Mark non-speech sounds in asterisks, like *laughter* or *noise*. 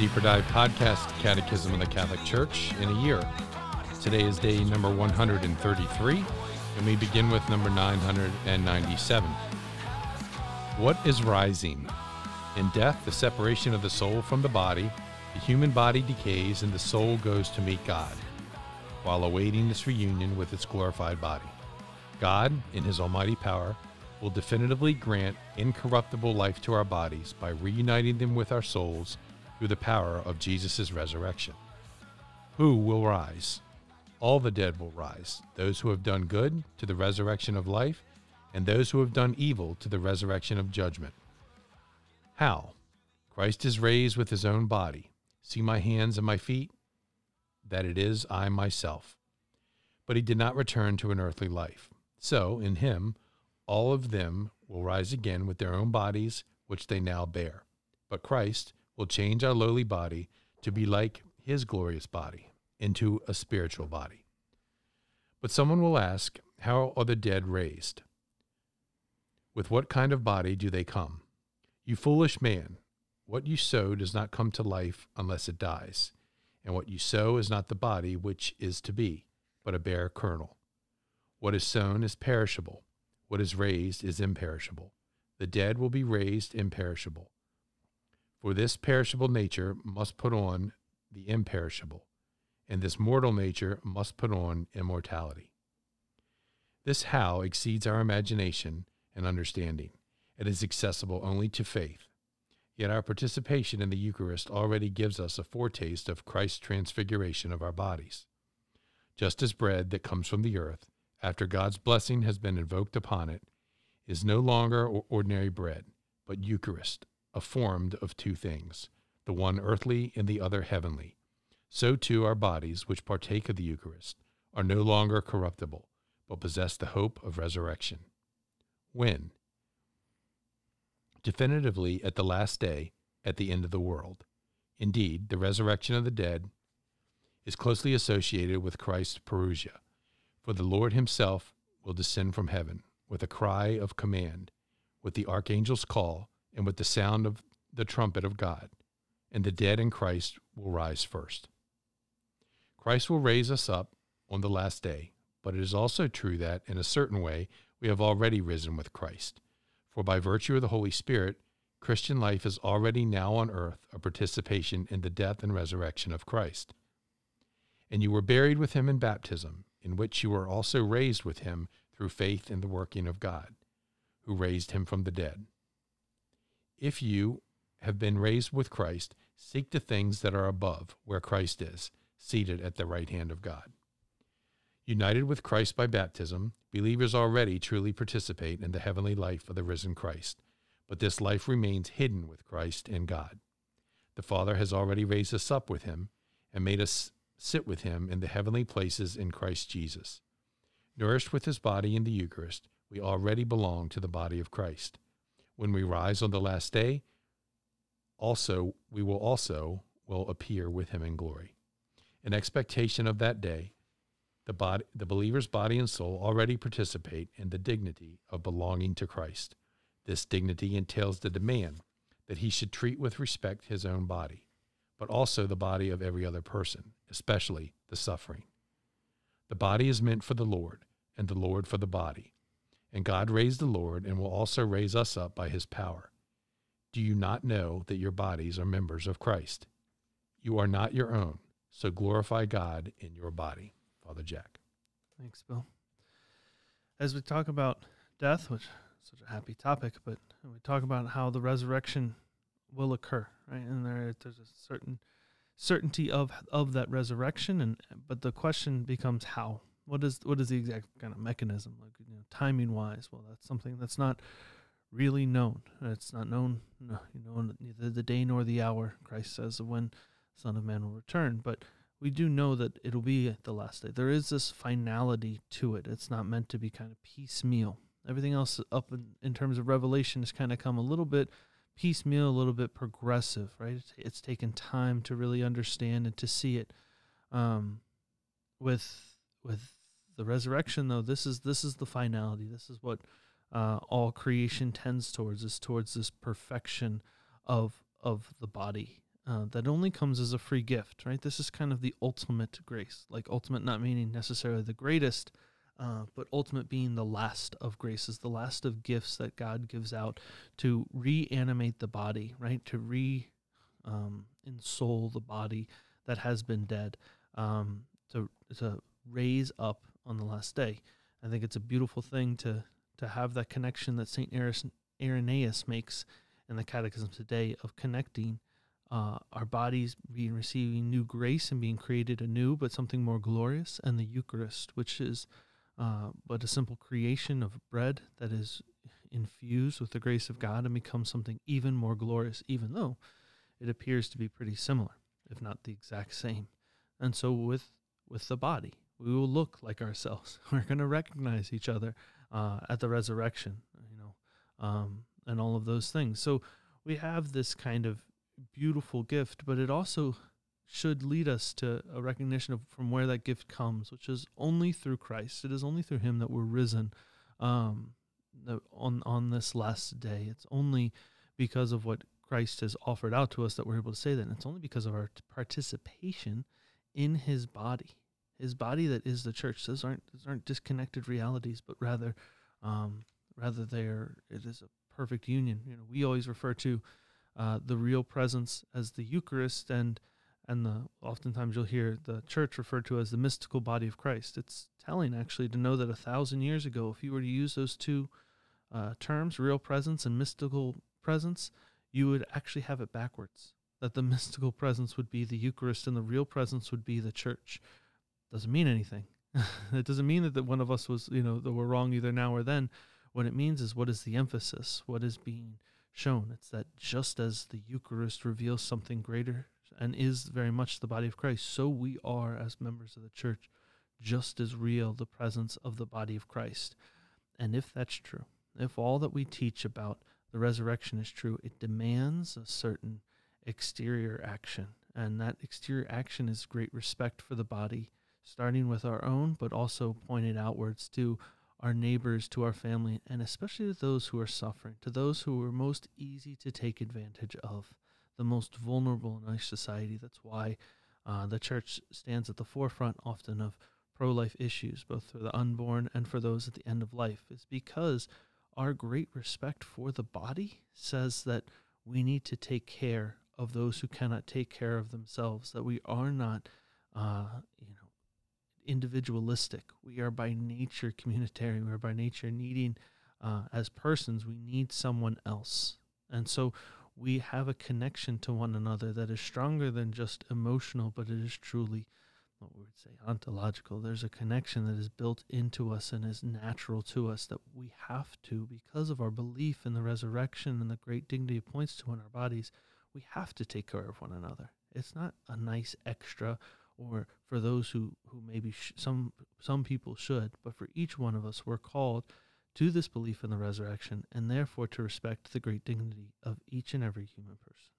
or Die podcast Catechism of the Catholic Church in a year. Today is day number 133, and we begin with number 997. What is rising? In death, the separation of the soul from the body, the human body decays and the soul goes to meet God, while awaiting this reunion with its glorified body. God, in his almighty power, will definitively grant incorruptible life to our bodies by reuniting them with our souls through the power of Jesus' resurrection. Who will rise? All the dead will rise, those who have done good to the resurrection of life, and those who have done evil to the resurrection of judgment. How? Christ is raised with his own body. See my hands and my feet? That it is I myself. But he did not return to an earthly life. So, in him, all of them will rise again with their own bodies, which they now bear. But Christ will change our lowly body to be like his glorious body, into a spiritual body. But someone will ask, How are the dead raised? With what kind of body do they come? You foolish man, what you sow does not come to life unless it dies, and what you sow is not the body which is to be, but a bare kernel. What is sown is perishable what is raised is imperishable. The dead will be raised imperishable. For this perishable nature must put on the imperishable, and this mortal nature must put on immortality. This how exceeds our imagination and understanding. It is accessible only to faith. Yet our participation in the Eucharist already gives us a foretaste of Christ's transfiguration of our bodies. Just as bread that comes from the earth after God's blessing has been invoked upon it, is no longer ordinary bread, but Eucharist, a formed of two things, the one earthly and the other heavenly. So too our bodies, which partake of the Eucharist, are no longer corruptible, but possess the hope of resurrection. When? Definitively at the last day, at the end of the world. Indeed, the resurrection of the dead is closely associated with Christ's parousia for the Lord himself will descend from heaven with a cry of command, with the archangel's call, and with the sound of the trumpet of God, and the dead in Christ will rise first. Christ will raise us up on the last day, but it is also true that, in a certain way, we have already risen with Christ. For by virtue of the Holy Spirit, Christian life is already now on earth a participation in the death and resurrection of Christ. And you were buried with him in baptism in which you were also raised with him through faith in the working of God, who raised him from the dead. If you have been raised with Christ, seek the things that are above, where Christ is, seated at the right hand of God. United with Christ by baptism, believers already truly participate in the heavenly life of the risen Christ, but this life remains hidden with Christ in God. The Father has already raised us up with him and made us sit with him in the heavenly places in Christ Jesus. Nourished with his body in the Eucharist, we already belong to the body of Christ. When we rise on the last day, also we will also will appear with him in glory. In expectation of that day, the body, the believer's body and soul already participate in the dignity of belonging to Christ. This dignity entails the demand that he should treat with respect his own body, but also the body of every other person, especially the suffering. The body is meant for the Lord, and the Lord for the body. And God raised the Lord and will also raise us up by his power. Do you not know that your bodies are members of Christ? You are not your own, so glorify God in your body. Father Jack. Thanks, Bill. As we talk about death, which is such a happy topic, but we talk about how the resurrection will occur, right? And there, there's a certain certainty of of that resurrection and but the question becomes how what is what is the exact kind of mechanism? Like you know timing wise well that's something that's not really known. It's not known no, you know neither the day nor the hour. Christ says of when son of man will return. But we do know that it'll be the last day. There is this finality to it. It's not meant to be kind of piecemeal. Everything else up in, in terms of revelation has kind of come a little bit piecemeal, a little bit progressive, right? It's, it's taken time to really understand and to see it. Um, with with the resurrection, though, this is this is the finality. This is what uh, all creation tends towards is towards this perfection of of the body. uh, that only comes as a free gift, right? This is kind of the ultimate grace, like ultimate not meaning necessarily the greatest, uh, but ultimate being the last of graces, the last of gifts that God gives out to reanimate the body, right? To re um, ensoul the body that has been dead, um, to to raise up on the last day. I think it's a beautiful thing to to have that connection that Saint Irenaeus makes in the Catechism today of connecting uh, our bodies being receiving new grace and being created anew, but something more glorious, and the Eucharist, which is uh, but a simple creation of bread that is infused with the grace of God and becomes something even more glorious, even though it appears to be pretty similar, if not the exact same. And so with with the body, we will look like ourselves. *laughs* We're going to recognize each other uh, at the resurrection, you know, um, and all of those things. So we have this kind of beautiful gift, but it also should lead us to a recognition of from where that gift comes, which is only through Christ. It is only through Him that we're risen um, on on this last day. It's only because of what Christ has offered out to us that we're able to say that. And it's only because of our participation in His body, His body that is the church. Those aren't those aren't disconnected realities, but rather, um, rather they are. It is a perfect union. You know, we always refer to uh, the real presence as the Eucharist, and and the oftentimes you'll hear the church referred to as the mystical body of Christ. It's telling actually to know that a thousand years ago, if you were to use those two uh, terms, real presence and mystical presence, you would actually have it backwards. That the *laughs* mystical presence would be the Eucharist and the real presence would be the church. Doesn't mean anything. *laughs* it doesn't mean that, that one of us was, you know, that we're wrong either now or then. What it means is what is the emphasis? What is being shown. It's that just as the Eucharist reveals something greater and is very much the body of Christ, so we are as members of the church just as real the presence of the body of Christ. And if that's true, if all that we teach about the resurrection is true, it demands a certain exterior action. And that exterior action is great respect for the body, starting with our own, but also pointed outwards to our neighbors, to our family, and especially to those who are suffering, to those who are most easy to take advantage of, the most vulnerable in our society. That's why uh, the church stands at the forefront often of pro life issues, both for the unborn and for those at the end of life, is because our great respect for the body says that we need to take care of those who cannot take care of themselves, that we are not, uh, you know, individualistic. We are by nature communitarian. We are by nature needing, uh, as persons, we need someone else. And so we have a connection to one another that is stronger than just emotional, but it is truly what we would say ontological. There's a connection that is built into us and is natural to us that we have to, because of our belief in the resurrection and the great dignity it points to in our bodies, we have to take care of one another. It's not a nice extra or for those who who maybe sh- some some people should, but for each one of us, we're called to this belief in the resurrection, and therefore to respect the great dignity of each and every human person.